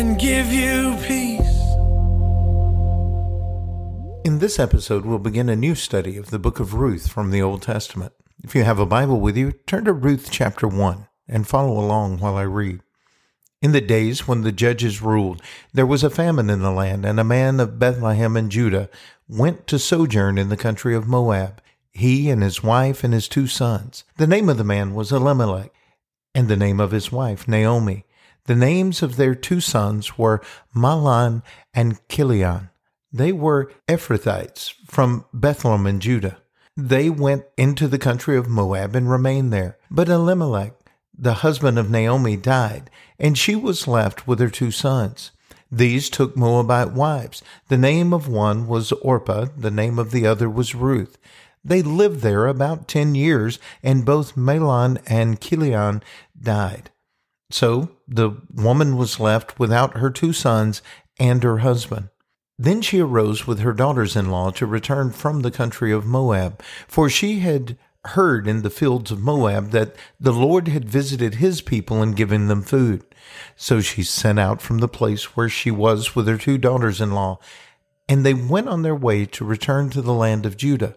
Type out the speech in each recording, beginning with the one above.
and give you peace. In this episode, we'll begin a new study of the book of Ruth from the Old Testament. If you have a Bible with you, turn to Ruth chapter 1 and follow along while I read. In the days when the judges ruled, there was a famine in the land, and a man of Bethlehem in Judah went to sojourn in the country of Moab, he and his wife and his two sons. The name of the man was Elimelech, and the name of his wife Naomi. The names of their two sons were Mahlon and Chilion. They were Ephrathites from Bethlehem in Judah. They went into the country of Moab and remained there. But Elimelech, the husband of Naomi, died, and she was left with her two sons. These took Moabite wives. The name of one was Orpah, the name of the other was Ruth. They lived there about ten years, and both Mahlon and Chilion died. So the woman was left without her two sons and her husband. Then she arose with her daughters in law to return from the country of Moab, for she had heard in the fields of Moab that the Lord had visited his people and given them food. So she sent out from the place where she was with her two daughters in law, and they went on their way to return to the land of Judah.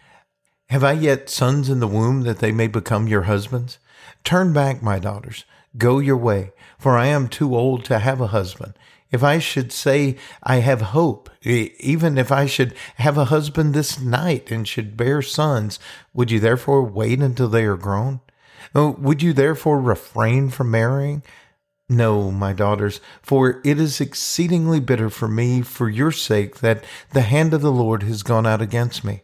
Have I yet sons in the womb that they may become your husbands? Turn back, my daughters. Go your way, for I am too old to have a husband. If I should say I have hope, even if I should have a husband this night and should bear sons, would you therefore wait until they are grown? Oh, would you therefore refrain from marrying? No, my daughters, for it is exceedingly bitter for me for your sake that the hand of the Lord has gone out against me.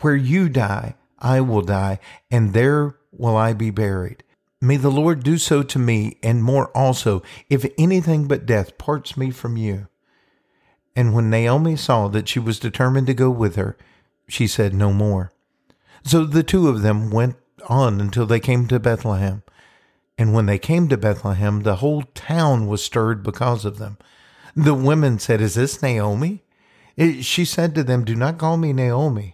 Where you die, I will die, and there will I be buried. May the Lord do so to me, and more also, if anything but death parts me from you. And when Naomi saw that she was determined to go with her, she said no more. So the two of them went on until they came to Bethlehem. And when they came to Bethlehem, the whole town was stirred because of them. The women said, Is this Naomi? She said to them, Do not call me Naomi,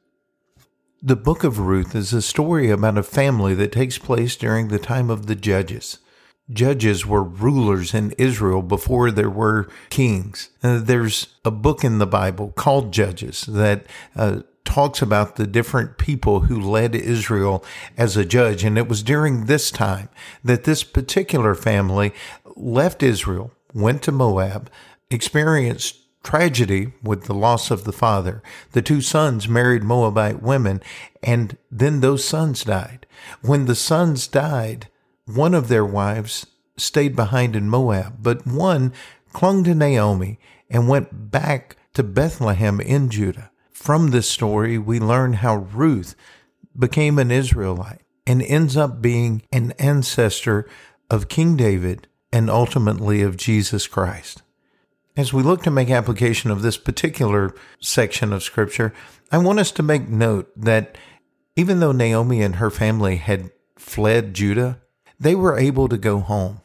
The book of Ruth is a story about a family that takes place during the time of the judges. Judges were rulers in Israel before there were kings. Uh, there's a book in the Bible called Judges that uh, talks about the different people who led Israel as a judge. And it was during this time that this particular family left Israel, went to Moab, experienced tragedy with the loss of the father. The two sons married Moabite women, and then those sons died. When the sons died, one of their wives stayed behind in Moab, but one clung to Naomi and went back to Bethlehem in Judah. From this story, we learn how Ruth became an Israelite and ends up being an ancestor of King David and ultimately of Jesus Christ. As we look to make application of this particular section of Scripture, I want us to make note that even though Naomi and her family had fled Judah, they were able to go home.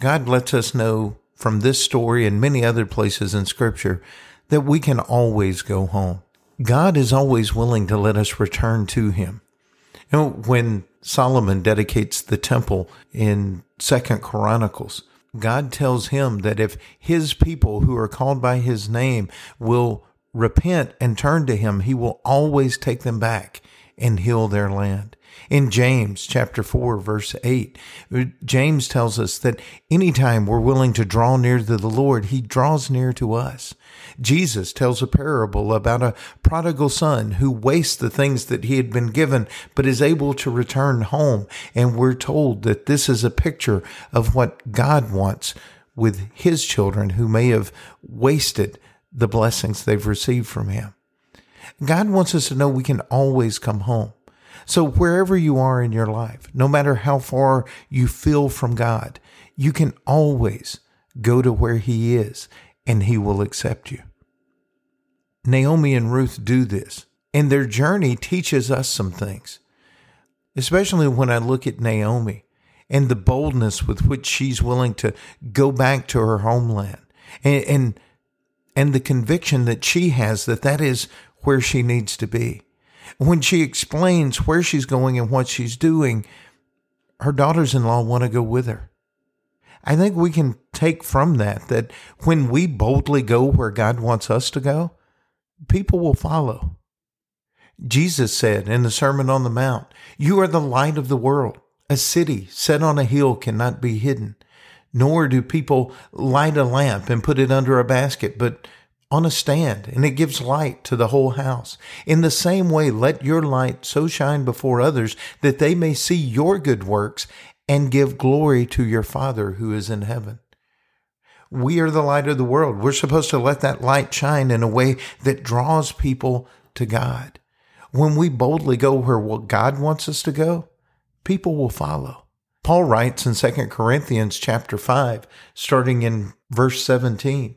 God lets us know from this story and many other places in Scripture that we can always go home. God is always willing to let us return to Him. You know, when Solomon dedicates the temple in Second Chronicles, God tells him that if his people who are called by his name will repent and turn to him, he will always take them back and heal their land. In James chapter 4 verse 8, James tells us that anytime we're willing to draw near to the Lord, he draws near to us. Jesus tells a parable about a prodigal son who wastes the things that he had been given, but is able to return home. And we're told that this is a picture of what God wants with his children who may have wasted the blessings they've received from him. God wants us to know we can always come home. So wherever you are in your life, no matter how far you feel from God, you can always go to where he is and he will accept you. Naomi and Ruth do this, and their journey teaches us some things, especially when I look at Naomi and the boldness with which she's willing to go back to her homeland and, and, and the conviction that she has that that is where she needs to be. When she explains where she's going and what she's doing, her daughters in law want to go with her. I think we can take from that that when we boldly go where God wants us to go, people will follow. Jesus said in the Sermon on the Mount, You are the light of the world. A city set on a hill cannot be hidden, nor do people light a lamp and put it under a basket, but on a stand, and it gives light to the whole house. In the same way, let your light so shine before others that they may see your good works and give glory to your Father who is in heaven. We are the light of the world. We're supposed to let that light shine in a way that draws people to God. When we boldly go where God wants us to go, people will follow. Paul writes in 2 Corinthians chapter 5, starting in verse 17.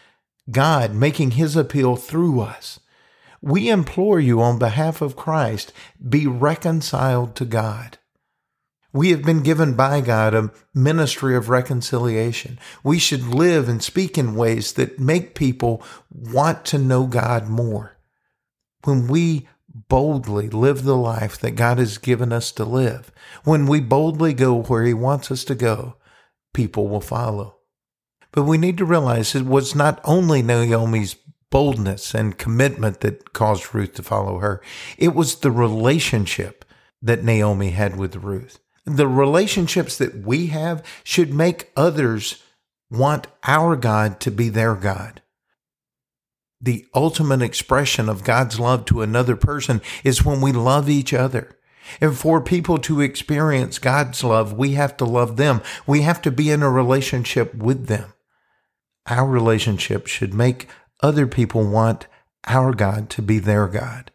God making his appeal through us. We implore you on behalf of Christ, be reconciled to God. We have been given by God a ministry of reconciliation. We should live and speak in ways that make people want to know God more. When we boldly live the life that God has given us to live, when we boldly go where He wants us to go, people will follow. But we need to realize it was not only Naomi's boldness and commitment that caused Ruth to follow her, it was the relationship that Naomi had with Ruth. The relationships that we have should make others want our God to be their God. The ultimate expression of God's love to another person is when we love each other. And for people to experience God's love, we have to love them. We have to be in a relationship with them. Our relationship should make other people want our God to be their God.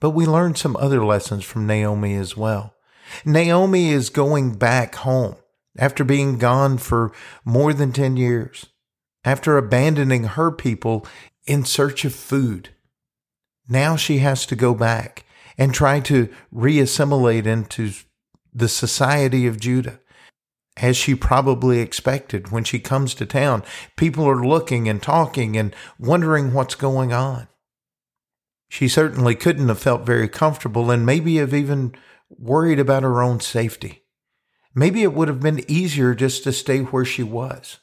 But we learn some other lessons from Naomi as well. Naomi is going back home after being gone for more than 10 years, after abandoning her people in search of food. Now she has to go back and try to reassimilate into the society of Judah. As she probably expected when she comes to town, people are looking and talking and wondering what's going on. She certainly couldn't have felt very comfortable and maybe have even worried about her own safety. Maybe it would have been easier just to stay where she was.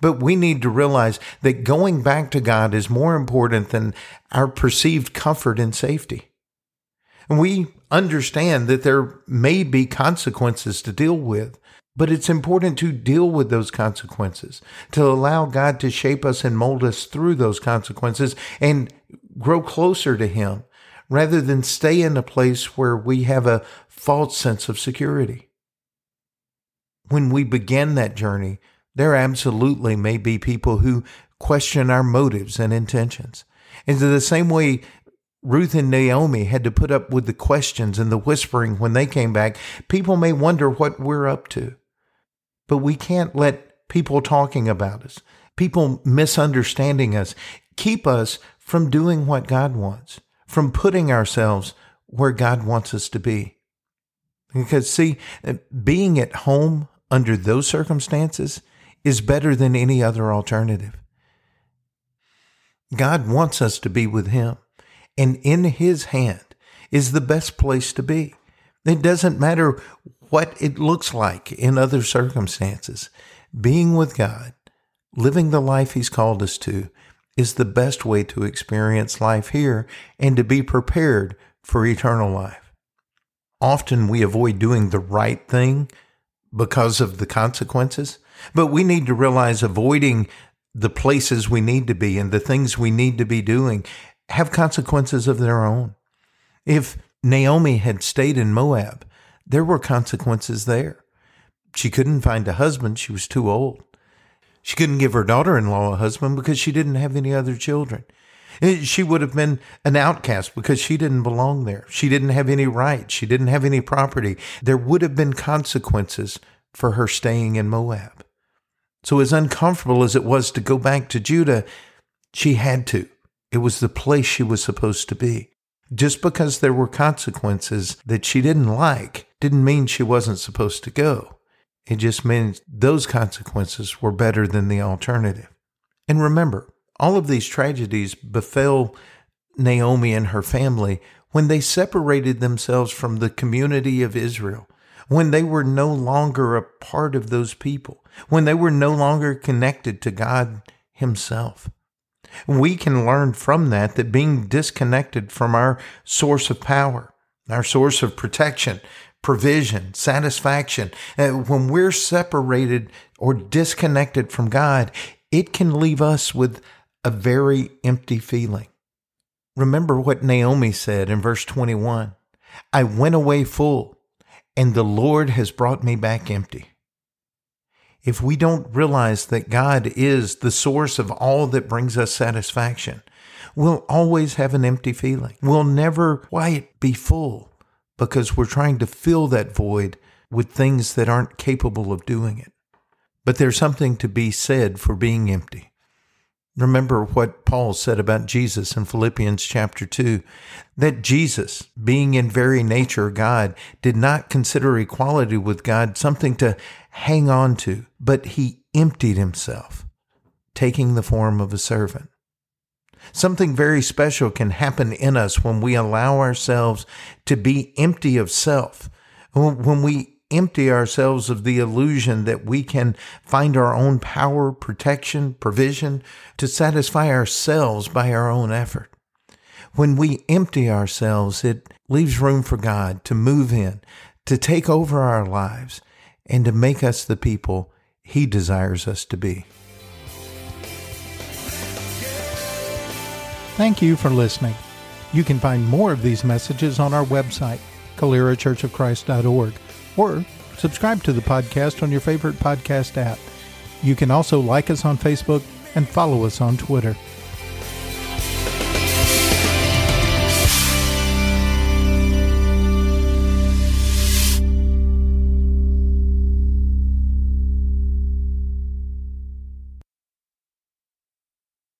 But we need to realize that going back to God is more important than our perceived comfort and safety. And we understand that there may be consequences to deal with, but it's important to deal with those consequences, to allow God to shape us and mold us through those consequences and grow closer to Him rather than stay in a place where we have a false sense of security. When we begin that journey, there absolutely may be people who question our motives and intentions. And in the same way Ruth and Naomi had to put up with the questions and the whispering when they came back, people may wonder what we're up to. But we can't let people talking about us, people misunderstanding us, keep us from doing what God wants, from putting ourselves where God wants us to be. Because, see, being at home under those circumstances is better than any other alternative. God wants us to be with Him, and in His hand is the best place to be. It doesn't matter what it looks like in other circumstances. Being with God, living the life He's called us to, is the best way to experience life here and to be prepared for eternal life. Often we avoid doing the right thing because of the consequences. But we need to realize avoiding the places we need to be and the things we need to be doing have consequences of their own. If Naomi had stayed in Moab, there were consequences there. She couldn't find a husband, she was too old. She couldn't give her daughter in law a husband because she didn't have any other children. Eh, she would have been an outcast because she didn't belong there. She didn't have any rights. She didn't have any property. There would have been consequences for her staying in Moab. So, as uncomfortable as it was to go back to Judah, she had to. It was the place she was supposed to be. Just because there were consequences that she didn't like didn't mean she wasn't supposed to go. It just means those consequences were better than the alternative. And remember, all of these tragedies befell Naomi and her family when they separated themselves from the community of Israel, when they were no longer a part of those people, when they were no longer connected to God Himself. We can learn from that that being disconnected from our source of power, our source of protection, provision, satisfaction, uh, when we're separated or disconnected from God, it can leave us with a very empty feeling. Remember what Naomi said in verse 21 I went away full, and the Lord has brought me back empty. If we don't realize that God is the source of all that brings us satisfaction, we'll always have an empty feeling. We'll never quite be full because we're trying to fill that void with things that aren't capable of doing it. But there's something to be said for being empty. Remember what Paul said about Jesus in Philippians chapter 2 that Jesus, being in very nature God, did not consider equality with God something to hang on to, but he emptied himself, taking the form of a servant. Something very special can happen in us when we allow ourselves to be empty of self, when we empty ourselves of the illusion that we can find our own power, protection, provision to satisfy ourselves by our own effort. When we empty ourselves, it leaves room for God to move in, to take over our lives, and to make us the people He desires us to be. Thank you for listening. You can find more of these messages on our website, calerachurchofchrist.org or subscribe to the podcast on your favorite podcast app. You can also like us on Facebook and follow us on Twitter.